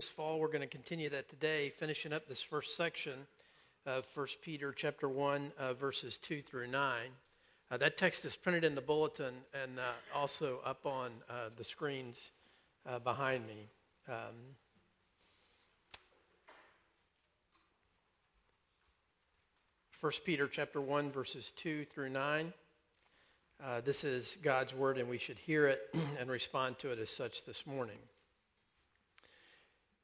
This fall, we're going to continue that today, finishing up this first section of 1 Peter chapter 1, uh, verses 2 through 9. Uh, that text is printed in the bulletin and uh, also up on uh, the screens uh, behind me. Um, 1 Peter chapter 1, verses 2 through 9. Uh, this is God's word, and we should hear it and respond to it as such this morning.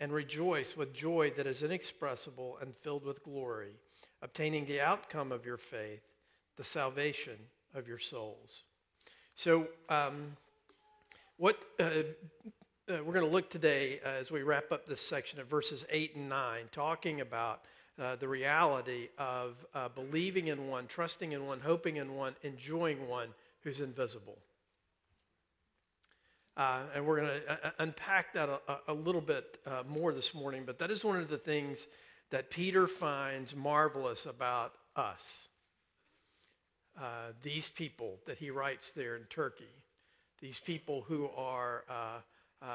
and rejoice with joy that is inexpressible and filled with glory, obtaining the outcome of your faith, the salvation of your souls. So, um, what uh, uh, we're going to look today uh, as we wrap up this section of verses 8 and 9, talking about uh, the reality of uh, believing in one, trusting in one, hoping in one, enjoying one who's invisible. Uh, and we're going to uh, uh, unpack that a, a little bit uh, more this morning, but that is one of the things that Peter finds marvelous about us. Uh, these people that he writes there in Turkey, these people who are uh,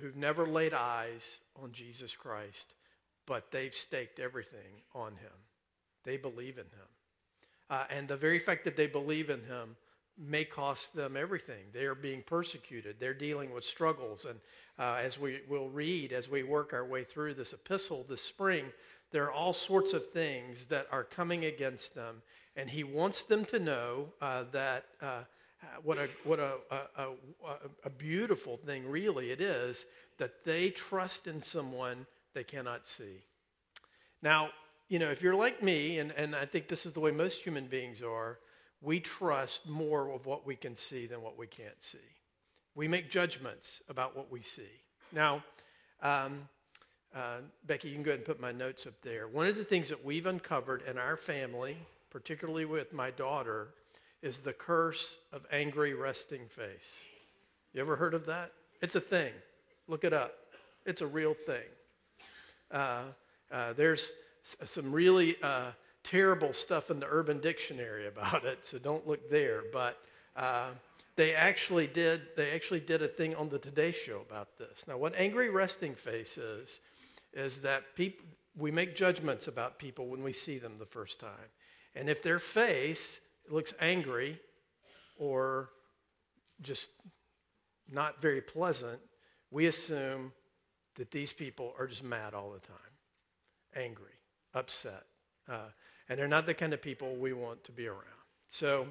who've never laid eyes on Jesus Christ, but they've staked everything on him. They believe in him. and the very fact that they believe in him may cost them everything. They are being persecuted. They're dealing with struggles. And uh, as we will read as we work our way through this epistle this spring, there are all sorts of things that are coming against them. And he wants them to know uh, that uh, what, a, what a, a, a, beautiful thing really it is that they trust in someone they cannot see. Now, you know, if you're like me, and, and I think this is the way most human beings are, we trust more of what we can see than what we can't see. We make judgments about what we see. Now, um, uh, Becky, you can go ahead and put my notes up there. One of the things that we've uncovered in our family, particularly with my daughter, is the curse of angry resting face. You ever heard of that? It's a thing. Look it up. It's a real thing. Uh, uh, there's some really uh, terrible stuff in the Urban Dictionary about it, so don't look there. But uh, they actually did they actually did a thing on the Today Show about this. Now, what angry resting face is is that people we make judgments about people when we see them the first time, and if their face looks angry or just not very pleasant, we assume that these people are just mad all the time, angry, upset. Uh, and they're not the kind of people we want to be around. So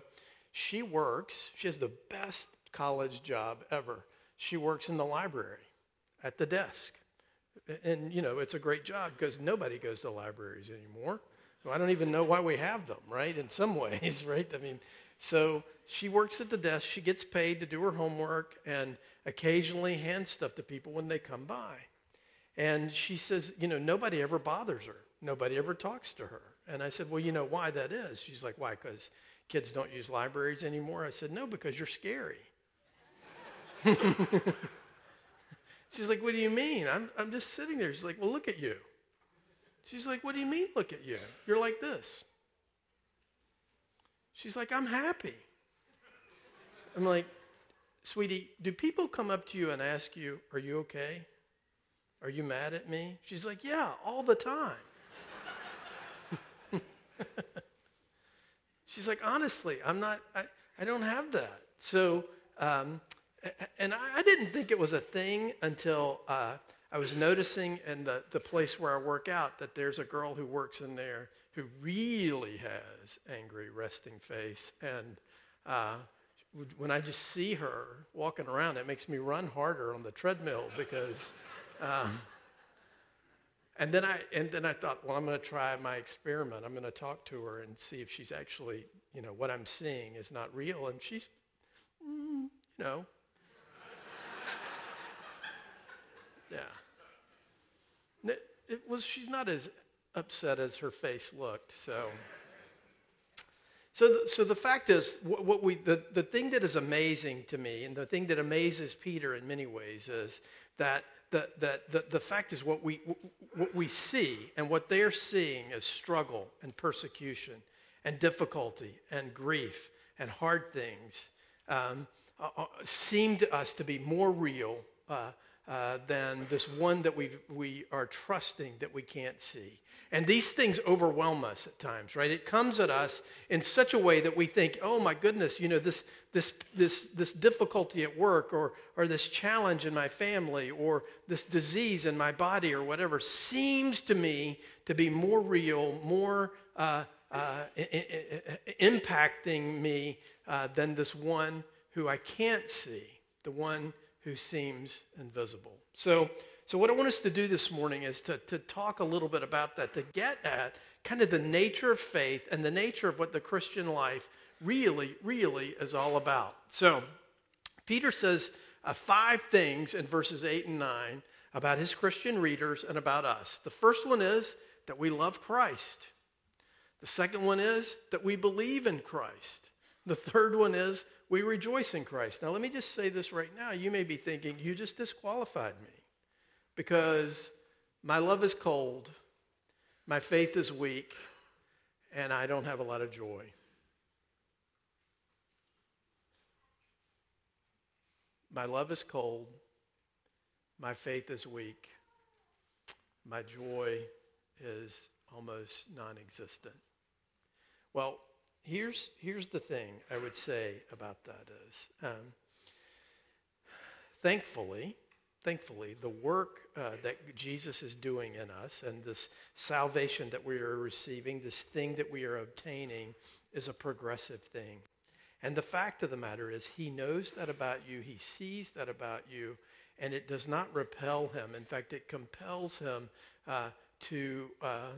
she works, she has the best college job ever. She works in the library at the desk. And, you know, it's a great job because nobody goes to libraries anymore. I don't even know why we have them, right? In some ways, right? I mean, so she works at the desk. She gets paid to do her homework and occasionally hand stuff to people when they come by. And she says, you know, nobody ever bothers her. Nobody ever talks to her. And I said, Well, you know why that is? She's like, Why? Because kids don't use libraries anymore? I said, No, because you're scary. She's like, What do you mean? I'm, I'm just sitting there. She's like, Well, look at you. She's like, What do you mean, look at you? You're like this. She's like, I'm happy. I'm like, Sweetie, do people come up to you and ask you, Are you okay? Are you mad at me? She's like, Yeah, all the time. She's like, honestly, I'm not, I, I don't have that. So, um, and I, didn't think it was a thing until uh, I was noticing in the, the place where I work out that there's a girl who works in there who really has angry, resting face. And uh, when I just see her walking around, it makes me run harder on the treadmill because. Um, and then I and then I thought, well, I'm going to try my experiment. I'm going to talk to her and see if she's actually, you know, what I'm seeing is not real. And she's, mm, you know, yeah. It, it was. She's not as upset as her face looked. So. So, the, so the fact is, what we, the, the thing that is amazing to me, and the thing that amazes Peter in many ways, is that the, the, the, the fact is what we, what we see and what they're seeing is struggle and persecution and difficulty and grief and hard things um, uh, uh seem to us to be more real uh, uh, than this one that we we are trusting that we can't see. And these things overwhelm us at times, right? It comes at us in such a way that we think, oh my goodness, you know, this, this, this, this difficulty at work or, or this challenge in my family or this disease in my body or whatever seems to me to be more real, more uh, uh, I- I- impacting me uh, than this one who I can't see, the one who seems invisible. So, so what I want us to do this morning is to, to talk a little bit about that, to get at kind of the nature of faith and the nature of what the Christian life really, really is all about. So, Peter says uh, five things in verses 8 and 9 about his Christian readers and about us. The first one is that we love Christ. The second one is that we believe in Christ. The third one is we rejoice in Christ. Now, let me just say this right now. You may be thinking, you just disqualified me because my love is cold, my faith is weak, and I don't have a lot of joy. My love is cold, my faith is weak, my joy is almost non existent. Well, here's, here's the thing I would say about that is um, thankfully, thankfully, the work uh, that Jesus is doing in us and this salvation that we are receiving, this thing that we are obtaining, is a progressive thing. And the fact of the matter is, he knows that about you, he sees that about you, and it does not repel him. In fact, it compels him uh, to uh,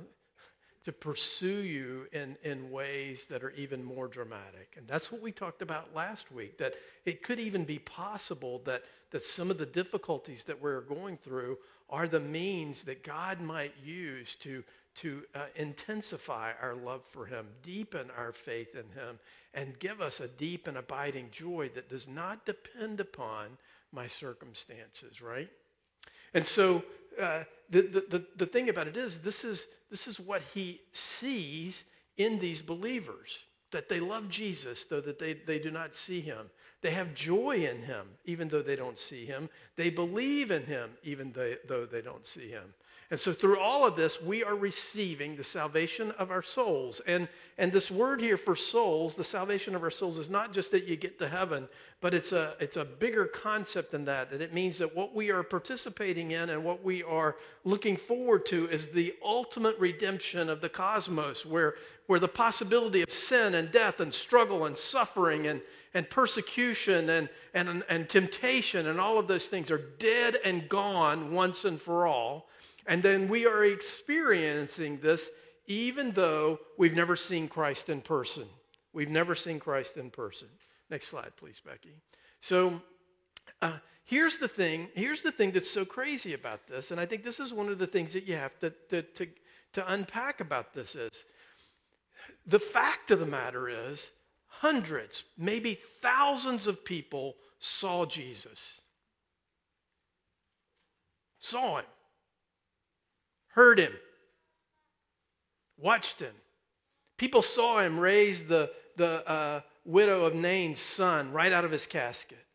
to pursue you in, in ways that are even more dramatic. And that's what we talked about last week, that it could even be possible that, that some of the difficulties that we're going through are the means that God might use to, to uh, intensify our love for him, deepen our faith in him, and give us a deep and abiding joy that does not depend upon my circumstances, right? And so uh, the, the, the thing about it is, this is, this is what he sees in these believers that they love Jesus, though that they, they do not see him. They have joy in him, even though they don't see him. They believe in him, even though they don't see him. And so through all of this, we are receiving the salvation of our souls. And, and this word here for souls, the salvation of our souls, is not just that you get to heaven, but it's a, it's a bigger concept than that. That it means that what we are participating in and what we are looking forward to is the ultimate redemption of the cosmos, where, where the possibility of sin and death and struggle and suffering and, and persecution and, and, and temptation and all of those things are dead and gone once and for all and then we are experiencing this even though we've never seen Christ in person. We've never seen Christ in person. Next slide, please, Becky. So uh, here's the thing. Here's the thing that's so crazy about this, and I think this is one of the things that you have to, to, to, to unpack about this is the fact of the matter is hundreds, maybe thousands of people saw Jesus. Saw him heard him, watched him. People saw him raise the, the uh, widow of Nain's son right out of his casket.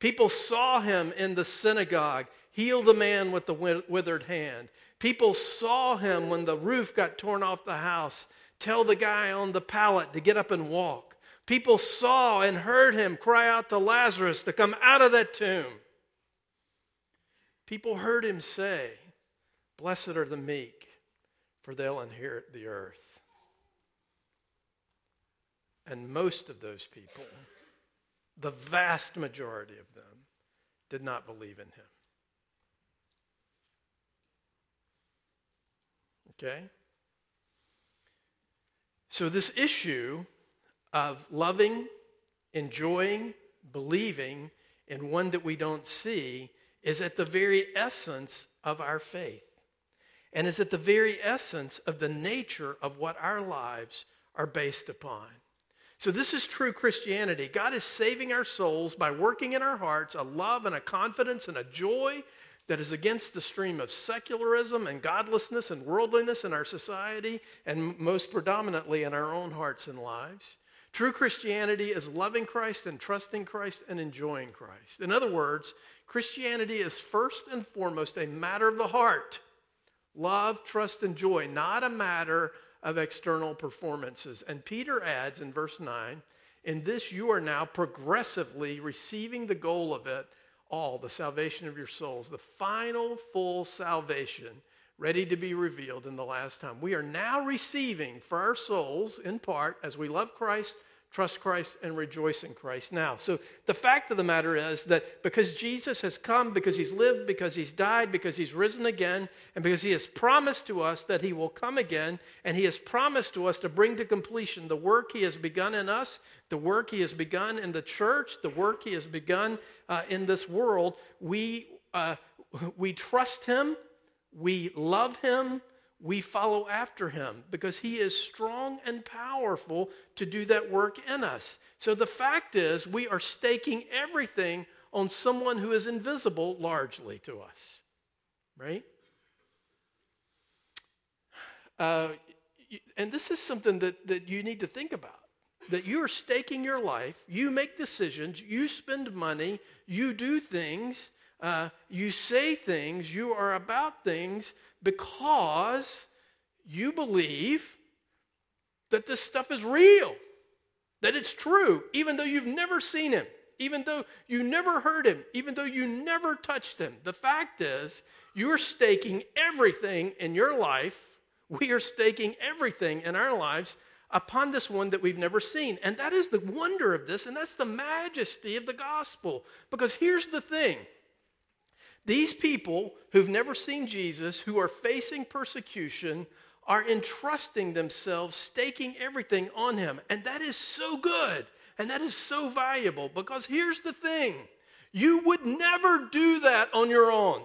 People saw him in the synagogue heal the man with the withered hand. People saw him when the roof got torn off the house, tell the guy on the pallet to get up and walk. People saw and heard him cry out to Lazarus to come out of that tomb. People heard him say, Blessed are the meek, for they'll inherit the earth. And most of those people, the vast majority of them, did not believe in him. Okay? So, this issue of loving, enjoying, believing in one that we don't see is at the very essence of our faith and is at the very essence of the nature of what our lives are based upon. So, this is true Christianity. God is saving our souls by working in our hearts a love and a confidence and a joy that is against the stream of secularism and godlessness and worldliness in our society, and most predominantly in our own hearts and lives. True Christianity is loving Christ and trusting Christ and enjoying Christ. In other words, Christianity is first and foremost a matter of the heart love, trust, and joy, not a matter of external performances. And Peter adds in verse 9, in this you are now progressively receiving the goal of it all, the salvation of your souls, the final full salvation ready to be revealed in the last time. We are now receiving for our souls, in part, as we love Christ, trust Christ, and rejoice in Christ now. So the fact of the matter is that because Jesus has come, because he's lived, because he's died, because he's risen again, and because he has promised to us that he will come again, and he has promised to us to bring to completion the work he has begun in us, the work he has begun in the church, the work he has begun uh, in this world, we, uh, we trust him we love him, we follow after him because he is strong and powerful to do that work in us. So the fact is, we are staking everything on someone who is invisible largely to us, right? Uh, and this is something that, that you need to think about that you are staking your life, you make decisions, you spend money, you do things uh, you say things, you are about things because you believe that this stuff is real, that it's true, even though you've never seen him, even though you never heard him, even though you never touched him. The fact is, you're staking everything in your life. We are staking everything in our lives upon this one that we've never seen. And that is the wonder of this, and that's the majesty of the gospel. Because here's the thing these people who've never seen Jesus, who are facing persecution, are entrusting themselves, staking everything on him. And that is so good and that is so valuable because here's the thing you would never do that on your own.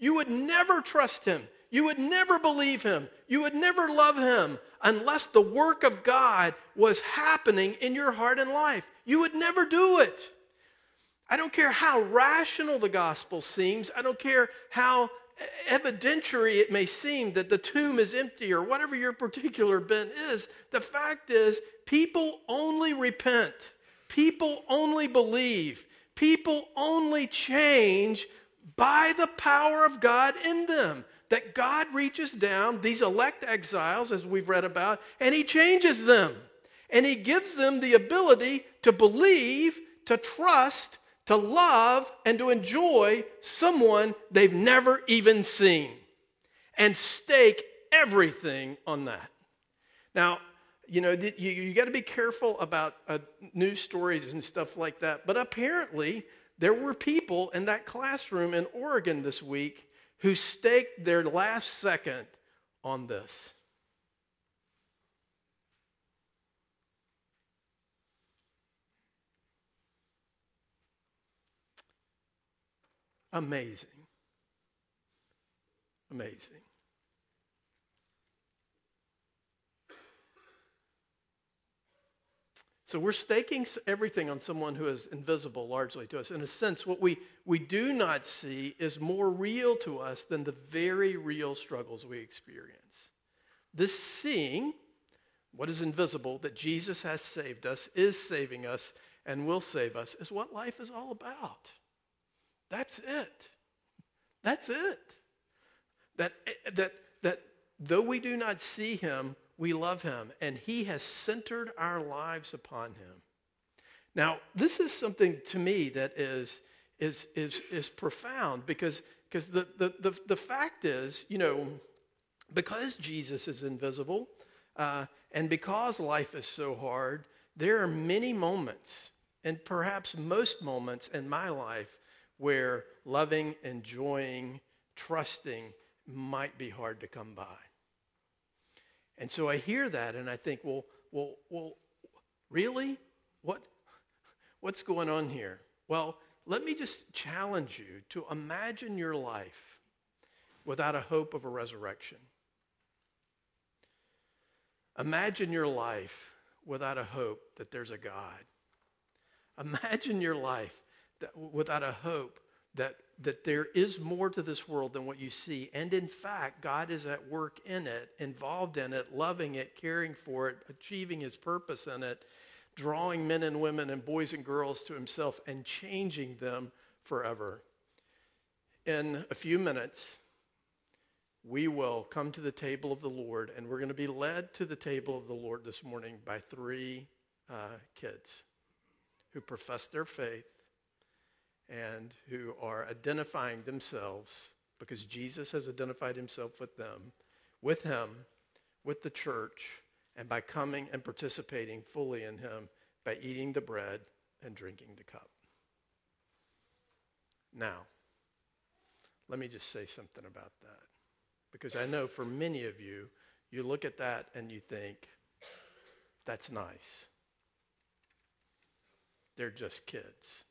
You would never trust him. You would never believe him. You would never love him unless the work of God was happening in your heart and life. You would never do it. I don't care how rational the gospel seems. I don't care how evidentiary it may seem that the tomb is empty or whatever your particular bent is. The fact is, people only repent, people only believe, people only change by the power of God in them. That God reaches down, these elect exiles, as we've read about, and He changes them. And He gives them the ability to believe, to trust, to love and to enjoy someone they've never even seen and stake everything on that. Now, you know, you, you got to be careful about uh, news stories and stuff like that. But apparently, there were people in that classroom in Oregon this week who staked their last second on this. Amazing. Amazing. So we're staking everything on someone who is invisible largely to us. In a sense, what we, we do not see is more real to us than the very real struggles we experience. This seeing what is invisible, that Jesus has saved us, is saving us, and will save us, is what life is all about. That's it. That's it. That, that, that though we do not see him, we love him, and he has centered our lives upon him. Now, this is something to me that is, is, is, is profound because, because the, the, the, the fact is, you know, because Jesus is invisible uh, and because life is so hard, There are many moments, and perhaps most moments in my life, where loving, enjoying, trusting might be hard to come by. And so I hear that and I think, well, well, well, really? What, what's going on here? Well, let me just challenge you to imagine your life without a hope of a resurrection. Imagine your life without a hope that there's a God. Imagine your life without a hope that, that there is more to this world than what you see. And in fact, God is at work in it, involved in it, loving it, caring for it, achieving his purpose in it, drawing men and women and boys and girls to himself and changing them forever. In a few minutes, we will come to the table of the Lord, and we're going to be led to the table of the Lord this morning by three uh, kids who profess their faith and who are identifying themselves because Jesus has identified himself with them, with him, with the church, and by coming and participating fully in him by eating the bread and drinking the cup. Now, let me just say something about that. Because I know for many of you, you look at that and you think, that's nice. They're just kids.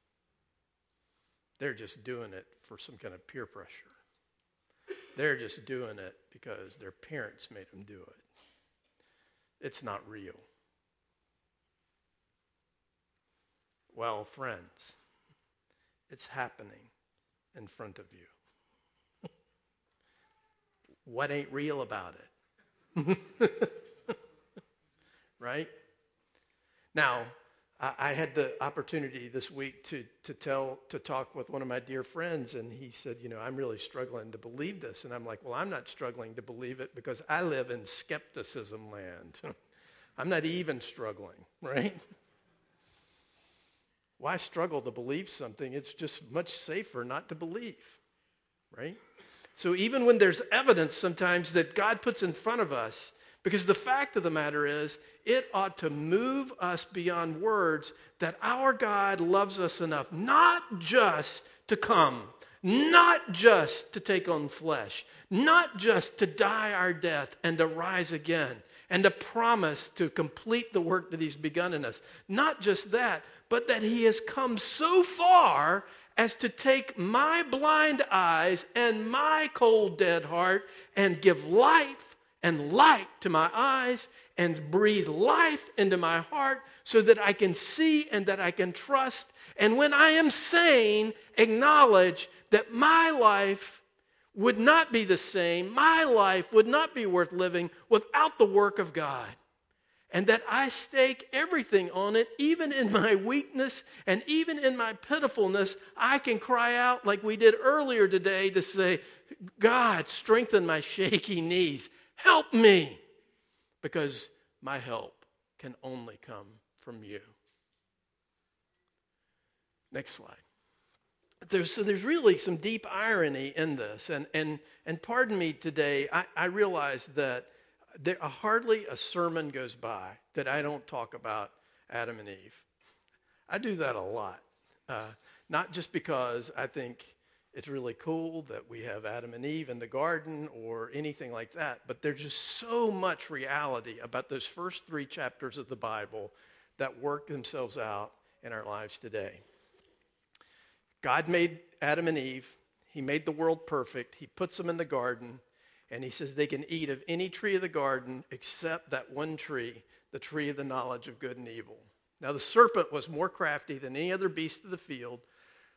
They're just doing it for some kind of peer pressure. They're just doing it because their parents made them do it. It's not real. Well, friends, it's happening in front of you. what ain't real about it? right? Now, I had the opportunity this week to, to tell, to talk with one of my dear friends, and he said, you know, I'm really struggling to believe this. And I'm like, well, I'm not struggling to believe it because I live in skepticism land. I'm not even struggling, right? Why struggle to believe something? It's just much safer not to believe, right? So even when there's evidence sometimes that God puts in front of us, because the fact of the matter is, it ought to move us beyond words that our God loves us enough, not just to come, not just to take on flesh, not just to die our death and to rise again, and to promise to complete the work that He's begun in us. Not just that, but that He has come so far as to take my blind eyes and my cold, dead heart and give life and light to my eyes and breathe life into my heart so that I can see and that I can trust. And when I am sane, acknowledge that my life would not be the same, my life would not be worth living without the work of God. And that I stake everything on it, even in my weakness and even in my pitifulness. I can cry out like we did earlier today to say, God, strengthen my shaky knees. Help me, because my help can only come from you. Next slide. There's, so there's really some deep irony in this. And, and, and pardon me today, I, I realize that there hardly a sermon goes by that I don't talk about Adam and Eve. I do that a lot. Uh, not just because I think it's really cool that we have Adam and Eve in the garden or anything like that. But there's just so much reality about those first three chapters of the Bible that work themselves out in our lives today. God made Adam and Eve, He made the world perfect, He puts them in the garden, and He says they can eat of any tree of the garden except that one tree, the tree of the knowledge of good and evil. Now, the serpent was more crafty than any other beast of the field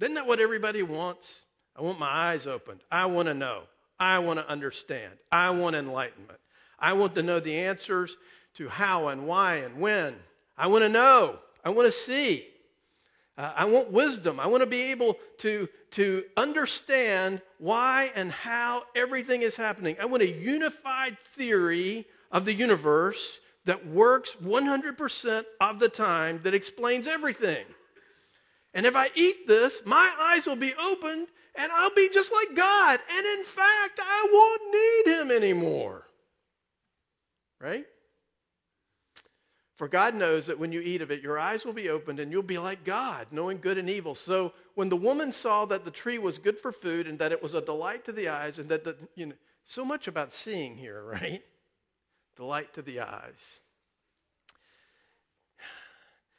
Isn't that what everybody wants? I want my eyes opened. I want to know. I want to understand. I want enlightenment. I want to know the answers to how and why and when. I want to know. I want to see. Uh, I want wisdom. I want to be able to, to understand why and how everything is happening. I want a unified theory of the universe that works 100% of the time that explains everything. And if I eat this, my eyes will be opened and I'll be just like God. And in fact, I won't need Him anymore. Right? For God knows that when you eat of it, your eyes will be opened and you'll be like God, knowing good and evil. So when the woman saw that the tree was good for food and that it was a delight to the eyes, and that the, you know, so much about seeing here, right? Delight to the eyes.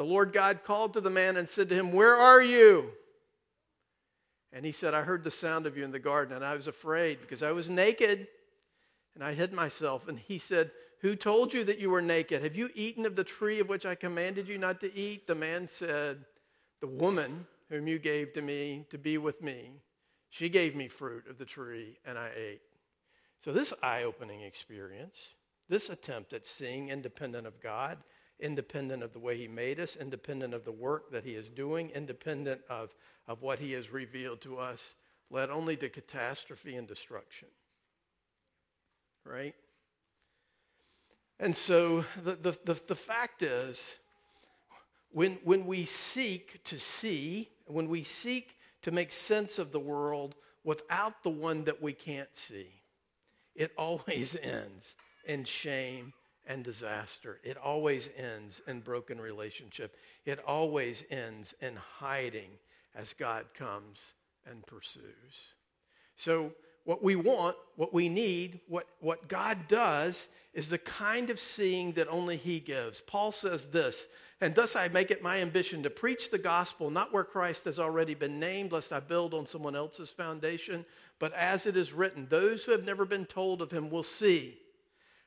the Lord God called to the man and said to him, Where are you? And he said, I heard the sound of you in the garden, and I was afraid because I was naked, and I hid myself. And he said, who told you that you were naked? Have you eaten of the tree of which I commanded you not to eat? The man said, The woman whom you gave to me to be with me, she gave me fruit of the tree, and I ate. So, this eye opening experience, this attempt at seeing independent of God, independent of the way He made us, independent of the work that He is doing, independent of, of what He has revealed to us, led only to catastrophe and destruction. Right? And so the, the, the, the, fact is, when, when we seek to see, when we seek to make sense of the world without the one that we can't see, it always ends in shame and disaster. It always ends in broken relationship. It always ends in hiding as God comes and pursues. So what we want, what we need, what, what God does is the kind of seeing that only He gives. Paul says this, and thus I make it my ambition to preach the gospel, not where Christ has already been named, lest I build on someone else's foundation, but as it is written, those who have never been told of Him will see,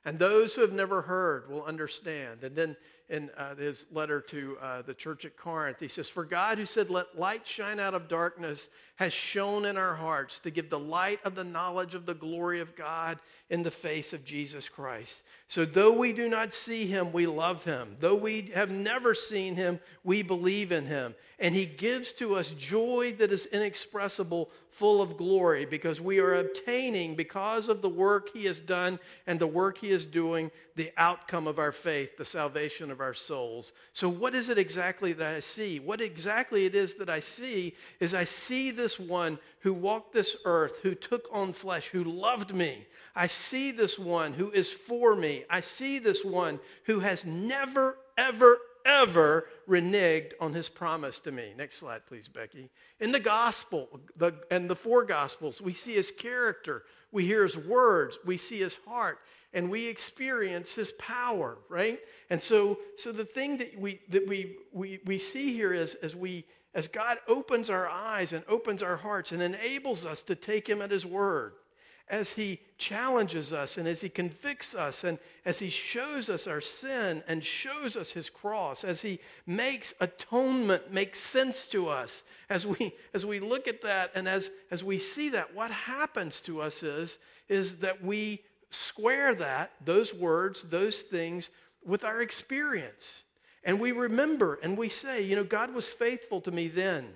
and those who have never heard will understand. And then in uh, his letter to uh, the church at Corinth. He says, For God, who said, Let light shine out of darkness, has shone in our hearts to give the light of the knowledge of the glory of God in the face of Jesus Christ. So, though we do not see him, we love him. Though we have never seen him, we believe in him. And he gives to us joy that is inexpressible, full of glory, because we are obtaining, because of the work he has done and the work he is doing, the outcome of our faith, the salvation of our souls. So, what is it exactly that I see? What exactly it is that I see is I see this one who walked this earth, who took on flesh, who loved me. I see this one who is for me. I see this one who has never, ever, ever reneged on his promise to me. Next slide, please, Becky. In the gospel the, and the four gospels, we see his character, we hear his words, we see his heart, and we experience his power, right? And so, so the thing that we that we we, we see here is as we as God opens our eyes and opens our hearts and enables us to take him at his word as he challenges us and as he convicts us and as he shows us our sin and shows us his cross, as he makes atonement make sense to us, as we, as we look at that and as, as we see that, what happens to us is, is that we square that, those words, those things, with our experience. And we remember and we say, you know, God was faithful to me then.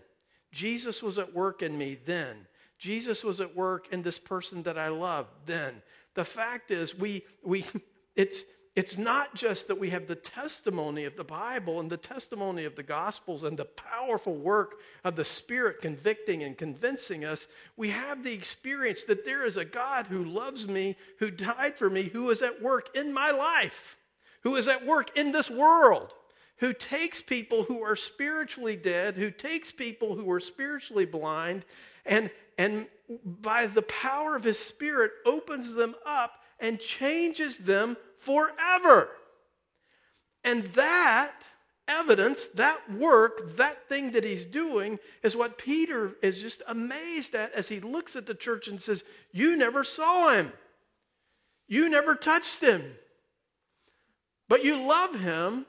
Jesus was at work in me then. Jesus was at work in this person that I love then. The fact is, we, we, it's, it's not just that we have the testimony of the Bible and the testimony of the Gospels and the powerful work of the Spirit convicting and convincing us. We have the experience that there is a God who loves me, who died for me, who is at work in my life, who is at work in this world, who takes people who are spiritually dead, who takes people who are spiritually blind, and, and by the power of his spirit opens them up and changes them forever. And that evidence, that work, that thing that he's doing is what Peter is just amazed at as he looks at the church and says, You never saw him. You never touched him. But you love him,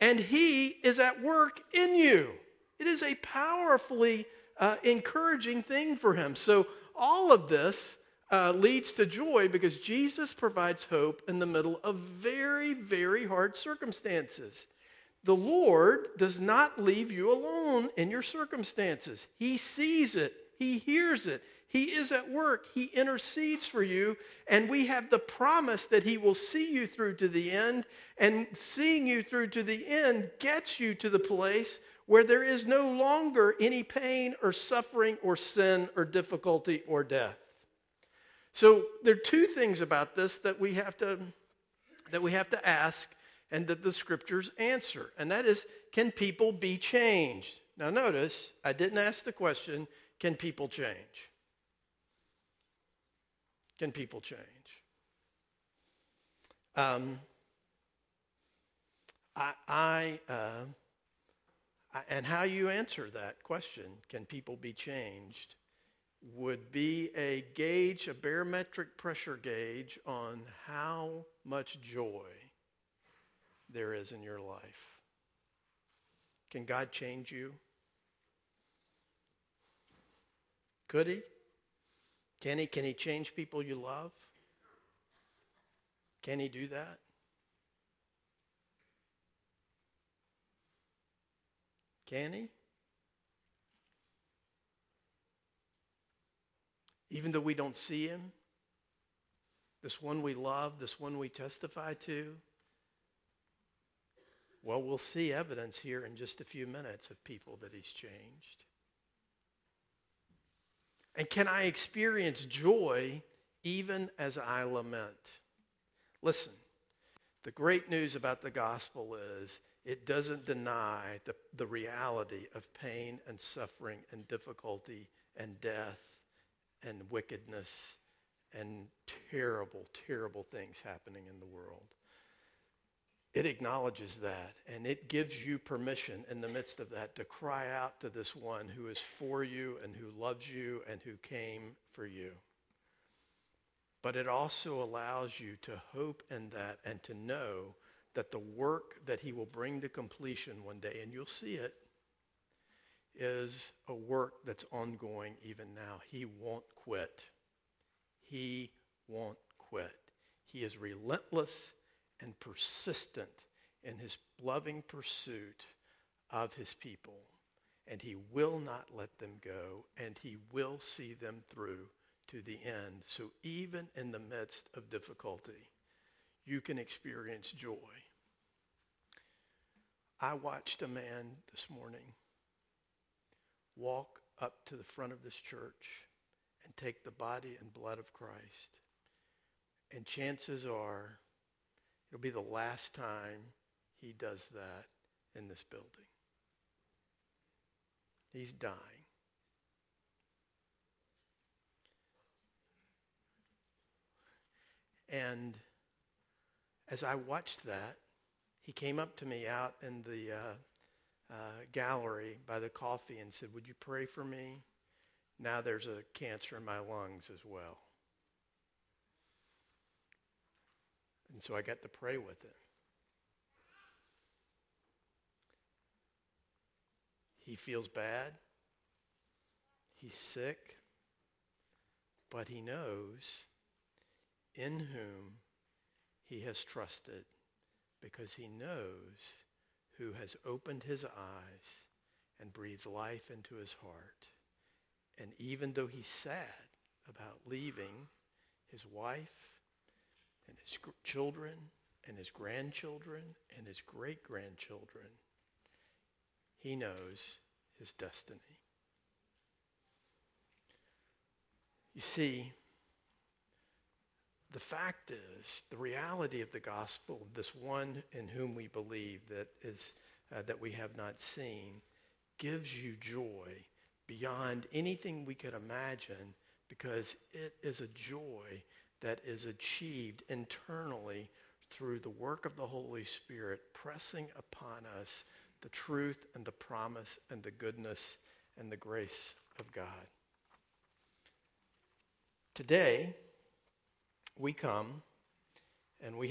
and he is at work in you. It is a powerfully uh, encouraging thing for him. So, all of this uh, leads to joy because Jesus provides hope in the middle of very, very hard circumstances. The Lord does not leave you alone in your circumstances. He sees it, He hears it, He is at work, He intercedes for you, and we have the promise that He will see you through to the end, and seeing you through to the end gets you to the place where there is no longer any pain or suffering or sin or difficulty or death. So there are two things about this that we have to that we have to ask and that the scriptures answer. And that is, can people be changed? Now, notice, I didn't ask the question, can people change? Can people change? Um, I, I, uh, and how you answer that question, can people be changed, would be a gauge, a barometric pressure gauge on how much joy there is in your life. Can God change you? Could he? Can he? Can he change people you love? Can he do that? Can he? Even though we don't see him, this one we love, this one we testify to, well, we'll see evidence here in just a few minutes of people that he's changed. And can I experience joy even as I lament? Listen, the great news about the gospel is it doesn't deny the, the reality of pain and suffering and difficulty and death and wickedness and terrible, terrible things happening in the world it acknowledges that and it gives you permission in the midst of that to cry out to this one who is for you and who loves you and who came for you. But it also allows you to hope in that and to know that the work that he will bring to completion one day, and you'll see it, is a work that's ongoing even now. He won't quit. He won't quit. He is relentless and persistent in his loving pursuit of his people. And he will not let them go, and he will see them through to the end. So even in the midst of difficulty, you can experience joy. I watched a man this morning walk up to the front of this church and take the body and blood of Christ. And chances are It'll be the last time he does that in this building. He's dying. And as I watched that, he came up to me out in the uh, uh, gallery by the coffee and said, Would you pray for me? Now there's a cancer in my lungs as well. And so I got to pray with him. He feels bad. He's sick. But he knows in whom he has trusted because he knows who has opened his eyes and breathed life into his heart. And even though he's sad about leaving his wife and his children and his grandchildren and his great grandchildren. He knows his destiny. You see, the fact is, the reality of the gospel, this one in whom we believe that is uh, that we have not seen, gives you joy beyond anything we could imagine because it is a joy that is achieved internally through the work of the Holy Spirit pressing upon us the truth and the promise and the goodness and the grace of God. Today, we come and we